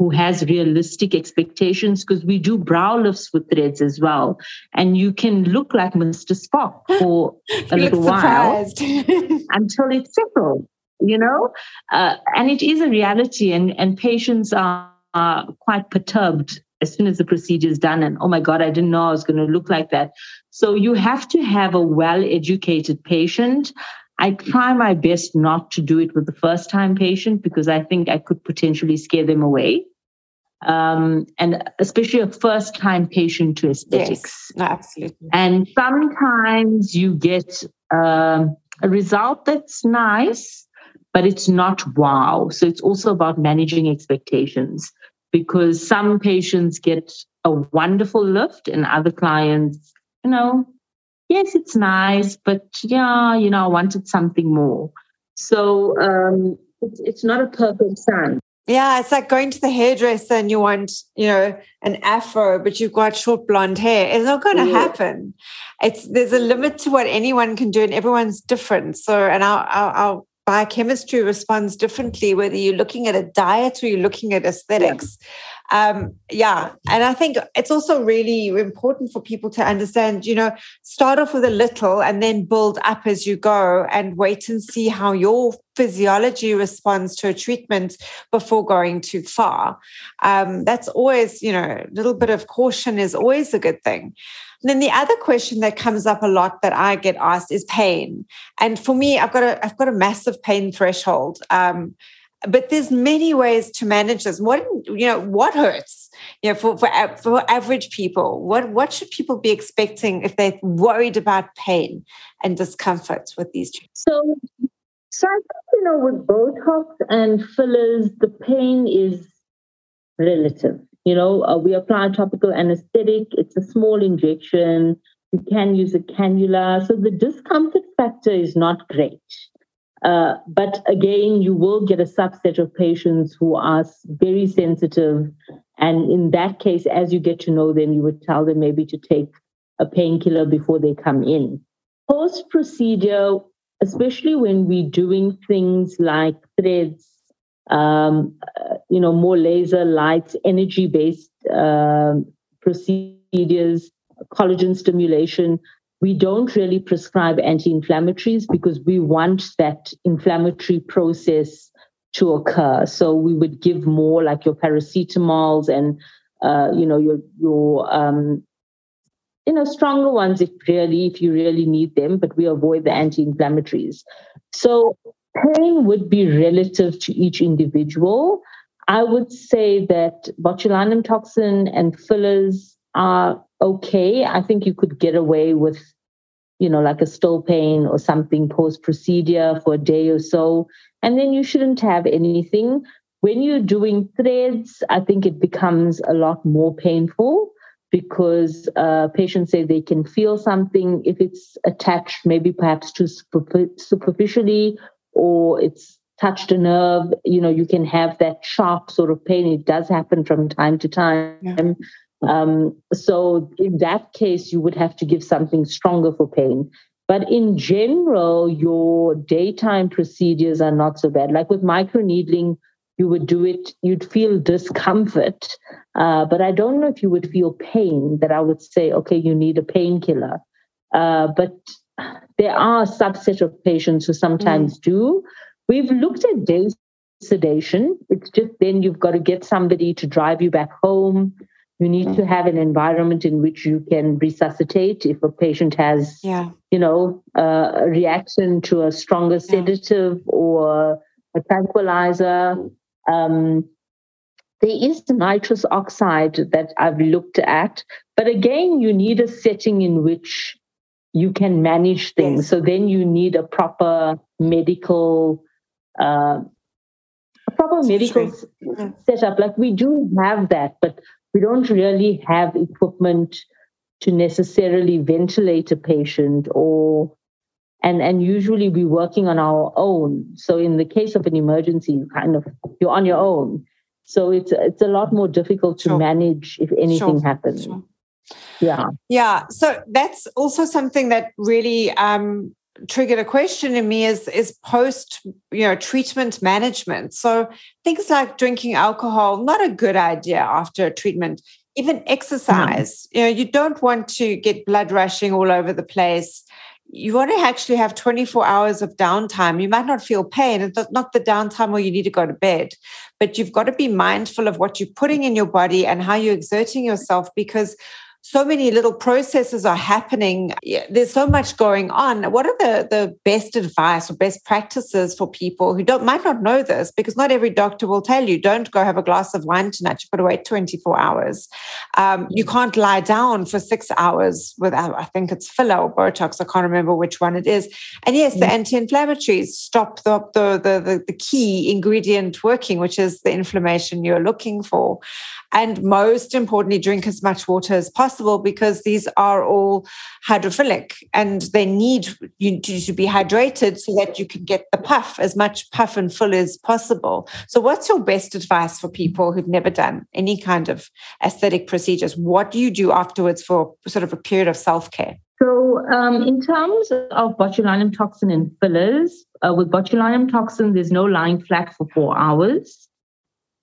who has realistic expectations because we do brow lifts with threads as well. And you can look like Mr. Spock for a little while until it's settled, you know? Uh, and it is a reality, and, and patients are, are quite perturbed as soon as the procedure is done. And oh my God, I didn't know I was going to look like that. So you have to have a well educated patient. I try my best not to do it with the first time patient because I think I could potentially scare them away. Um, and especially a first time patient to aesthetics. Yes, absolutely. And sometimes you get um, a result that's nice, but it's not wow. So it's also about managing expectations because some patients get a wonderful lift and other clients, you know, yes, it's nice, but yeah, you know, I wanted something more. So um, it's, it's not a perfect science. Yeah, it's like going to the hairdresser and you want, you know, an afro, but you've got short blonde hair. It's not going to mm. yeah. happen. It's there's a limit to what anyone can do, and everyone's different. So, and our, our, our biochemistry responds differently whether you're looking at a diet or you're looking at aesthetics. Yeah um, yeah and i think it's also really important for people to understand you know start off with a little and then build up as you go and wait and see how your physiology responds to a treatment before going too far um, that's always you know a little bit of caution is always a good thing and then the other question that comes up a lot that I get asked is pain. And for me, I've got a I've got a massive pain threshold. Um, but there's many ways to manage this. What you know what hurts you know for, for for average people? What what should people be expecting if they're worried about pain and discomfort with these treatments? So so i think you know with botox and fillers the pain is relative. You know uh, we apply topical anesthetic. It's a small injection. You can use a cannula. So the discomfort factor is not great uh, but again, you will get a subset of patients who are very sensitive. And in that case, as you get to know them, you would tell them maybe to take a painkiller before they come in. Post procedure, especially when we're doing things like threads, um, uh, you know, more laser lights, energy based uh, procedures, collagen stimulation, we don't really prescribe anti-inflammatories because we want that inflammatory process to occur. So we would give more like your paracetamols and uh, you know your your um, you know stronger ones if really if you really need them, but we avoid the anti-inflammatories. So pain would be relative to each individual. I would say that botulinum toxin and fillers are okay. I think you could get away with, you know, like a Stilpane or something post procedure for a day or so. And then you shouldn't have anything. When you're doing threads, I think it becomes a lot more painful because uh, patients say they can feel something if it's attached, maybe perhaps too superficially, or it's touched a nerve. You know, you can have that sharp sort of pain. It does happen from time to time. Yeah. Um, so in that case, you would have to give something stronger for pain. But in general, your daytime procedures are not so bad. Like with microneedling, you would do it, you'd feel discomfort, uh, but I don't know if you would feel pain that I would say, okay, you need a painkiller. Uh, but there are a subset of patients who sometimes mm. do. We've looked at day sedation. It's just then you've got to get somebody to drive you back home. You need to have an environment in which you can resuscitate if a patient has, yeah. you know, uh, a reaction to a stronger sedative yeah. or a tranquilizer. Um, there is nitrous oxide that I've looked at, but again, you need a setting in which you can manage things. Yes. So then you need a proper medical, uh, a proper medical setup. Like we do have that, but we don't really have equipment to necessarily ventilate a patient or and and usually we're working on our own so in the case of an emergency you kind of you're on your own so it's it's a lot more difficult to sure. manage if anything sure. happens sure. yeah yeah so that's also something that really um triggered a question in me is is post you know treatment management. So things like drinking alcohol not a good idea after a treatment. Even exercise you know you don't want to get blood rushing all over the place. You want to actually have 24 hours of downtime. You might not feel pain it's not the downtime where you need to go to bed but you've got to be mindful of what you're putting in your body and how you're exerting yourself because so many little processes are happening. There's so much going on. What are the, the best advice or best practices for people who don't might not know this? Because not every doctor will tell you, don't go have a glass of wine tonight. You've got to wait 24 hours. Um, you can't lie down for six hours without, I think it's filler or Botox. I can't remember which one it is. And yes, the anti-inflammatories stop the, the, the, the key ingredient working, which is the inflammation you're looking for. And most importantly, drink as much water as possible because these are all hydrophilic and they need you to be hydrated so that you can get the puff, as much puff and full as possible. So, what's your best advice for people who've never done any kind of aesthetic procedures? What do you do afterwards for sort of a period of self care? So, um, in terms of botulinum toxin and fillers, uh, with botulinum toxin, there's no lying flat for four hours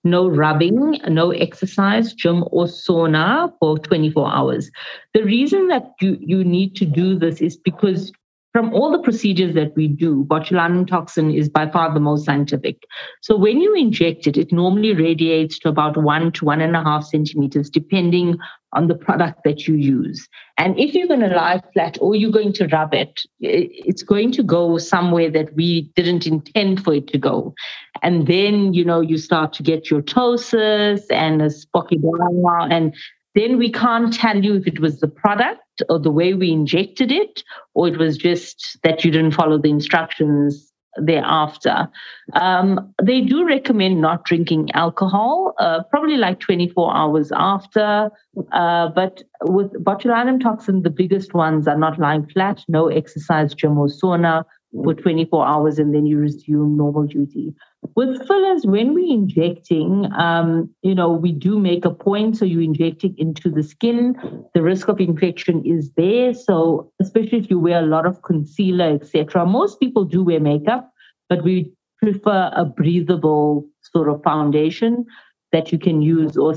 no rubbing, no exercise, gym or sauna for 24 hours. The reason that you, you need to do this is because from all the procedures that we do, botulinum toxin is by far the most scientific. So when you inject it, it normally radiates to about one to one and a half centimeters, depending on the product that you use. And if you're going to lie flat or you're going to rub it, it's going to go somewhere that we didn't intend for it to go. And then, you know, you start to get your ptosis and a spocky brow and then we can't tell you if it was the product or the way we injected it, or it was just that you didn't follow the instructions thereafter. Um, they do recommend not drinking alcohol, uh, probably like 24 hours after. Uh, but with botulinum toxin, the biggest ones are not lying flat, no exercise, gym or sauna for 24 hours, and then you resume normal duty. With fillers, when we're injecting, um, you know, we do make a point. So you're injecting into the skin. The risk of infection is there. So especially if you wear a lot of concealer, etc. Most people do wear makeup, but we prefer a breathable sort of foundation that you can use or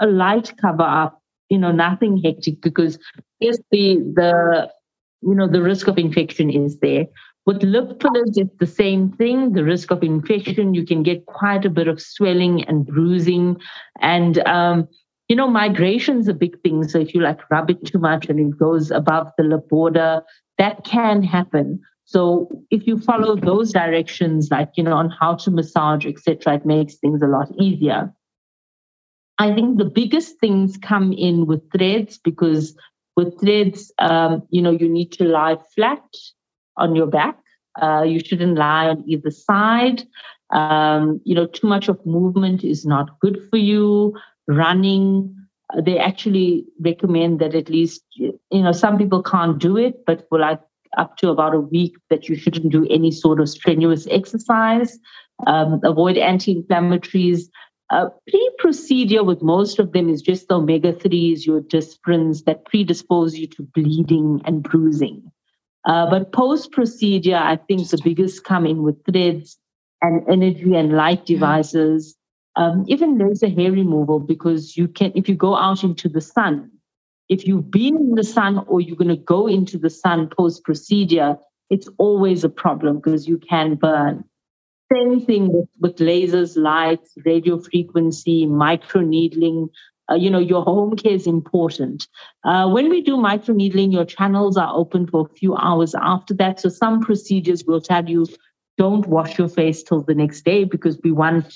a light cover up. You know, nothing hectic because yes, the the you know the risk of infection is there with lip fillers, it's the same thing. The risk of infection, you can get quite a bit of swelling and bruising. And, um, you know, migration is a big thing. So if you like rub it too much and it goes above the lip border, that can happen. So if you follow those directions, like, you know, on how to massage, etc., it makes things a lot easier. I think the biggest things come in with threads because with threads, um, you know, you need to lie flat on your back. Uh, you shouldn't lie on either side. Um, you know, too much of movement is not good for you. Running, uh, they actually recommend that at least, you know, some people can't do it, but for like up to about a week, that you shouldn't do any sort of strenuous exercise. Um, avoid anti inflammatories. Uh, pre-procedure with most of them is just the omega-3s, your Disprins that predispose you to bleeding and bruising. Uh, but post procedure, I think the biggest come in with threads and energy and light devices, um, even laser hair removal, because you can, if you go out into the sun, if you've been in the sun or you're going to go into the sun post procedure, it's always a problem because you can burn. Same thing with, with lasers, lights, radio frequency, micro needling, uh, you know, your home care is important. Uh, when we do microneedling, your channels are open for a few hours after that. So some procedures will tell you don't wash your face till the next day because we want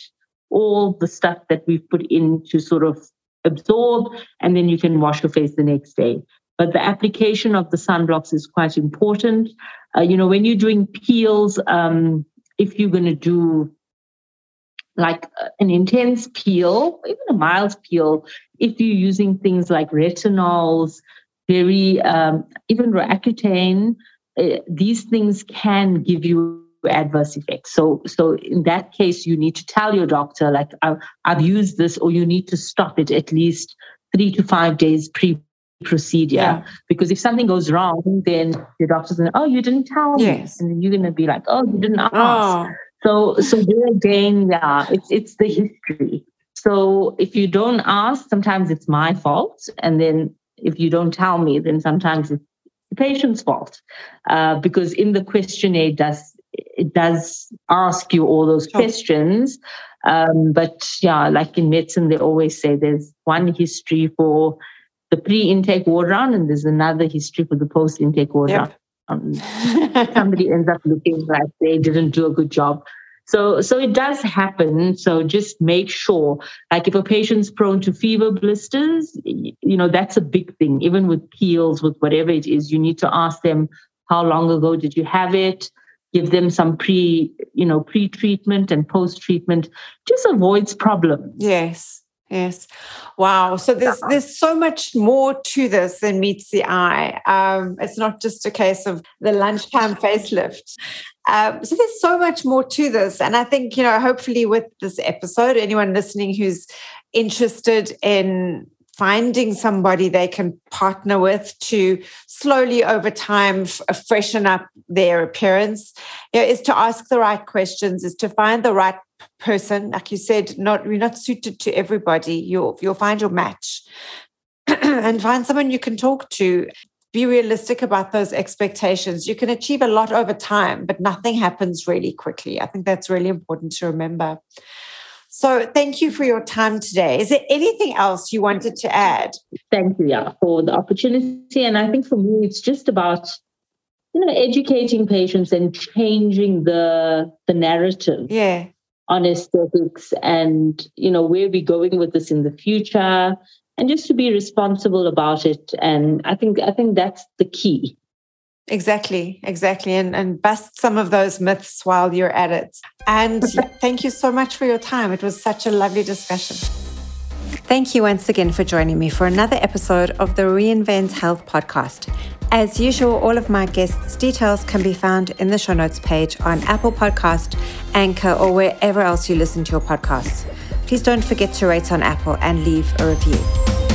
all the stuff that we've put in to sort of absorb, and then you can wash your face the next day. But the application of the sunblocks is quite important. Uh, you know, when you're doing peels, um, if you're going to do like uh, an intense peel, even a mild peel, if you're using things like retinols, very um, even Roaccutane, uh, these things can give you adverse effects. So, so in that case, you need to tell your doctor, like, I've, I've used this, or you need to stop it at least three to five days pre procedure yeah. because if something goes wrong then your doctor's going oh you didn't tell me and then you're going to be like oh you didn't ask oh. So, so there again, yeah, it's it's the history. So if you don't ask, sometimes it's my fault, and then if you don't tell me, then sometimes it's the patient's fault, uh, because in the questionnaire does it does ask you all those sure. questions. Um, but yeah, like in medicine, they always say there's one history for the pre-intake ward round, and there's another history for the post-intake ward yep. round. Um, somebody ends up looking like they didn't do a good job. So, so it does happen. So just make sure, like if a patient's prone to fever blisters, you know, that's a big thing. Even with peels, with whatever it is, you need to ask them, how long ago did you have it? Give them some pre, you know, pre-treatment and post-treatment. Just avoids problems. Yes. Yes. Wow. So there's there's so much more to this than meets the eye. Um, it's not just a case of the lunchtime facelift. Um, so there's so much more to this. And I think, you know, hopefully with this episode, anyone listening who's interested in finding somebody they can partner with to slowly over time f- freshen up their appearance you know, is to ask the right questions is to find the right person like you said not you're not suited to everybody you'll you'll find your match and find someone you can talk to be realistic about those expectations. You can achieve a lot over time, but nothing happens really quickly. I think that's really important to remember. So, thank you for your time today. Is there anything else you wanted to add? Thank you, yeah, for the opportunity. And I think for me, it's just about you know educating patients and changing the the narrative. Yeah. On aesthetics and you know where we're going with this in the future and just to be responsible about it. And i think i think that's the key. Exactly exactly. And and bust some of those myths while you're at it. And thank you so much for your time. It was such a lovely discussion Thank you once again for joining me for another episode of the Reinvent Health podcast. As usual, all of my guests' details can be found in the show notes page on Apple Podcast, Anchor, or wherever else you listen to your podcasts. Please don't forget to rate on Apple and leave a review.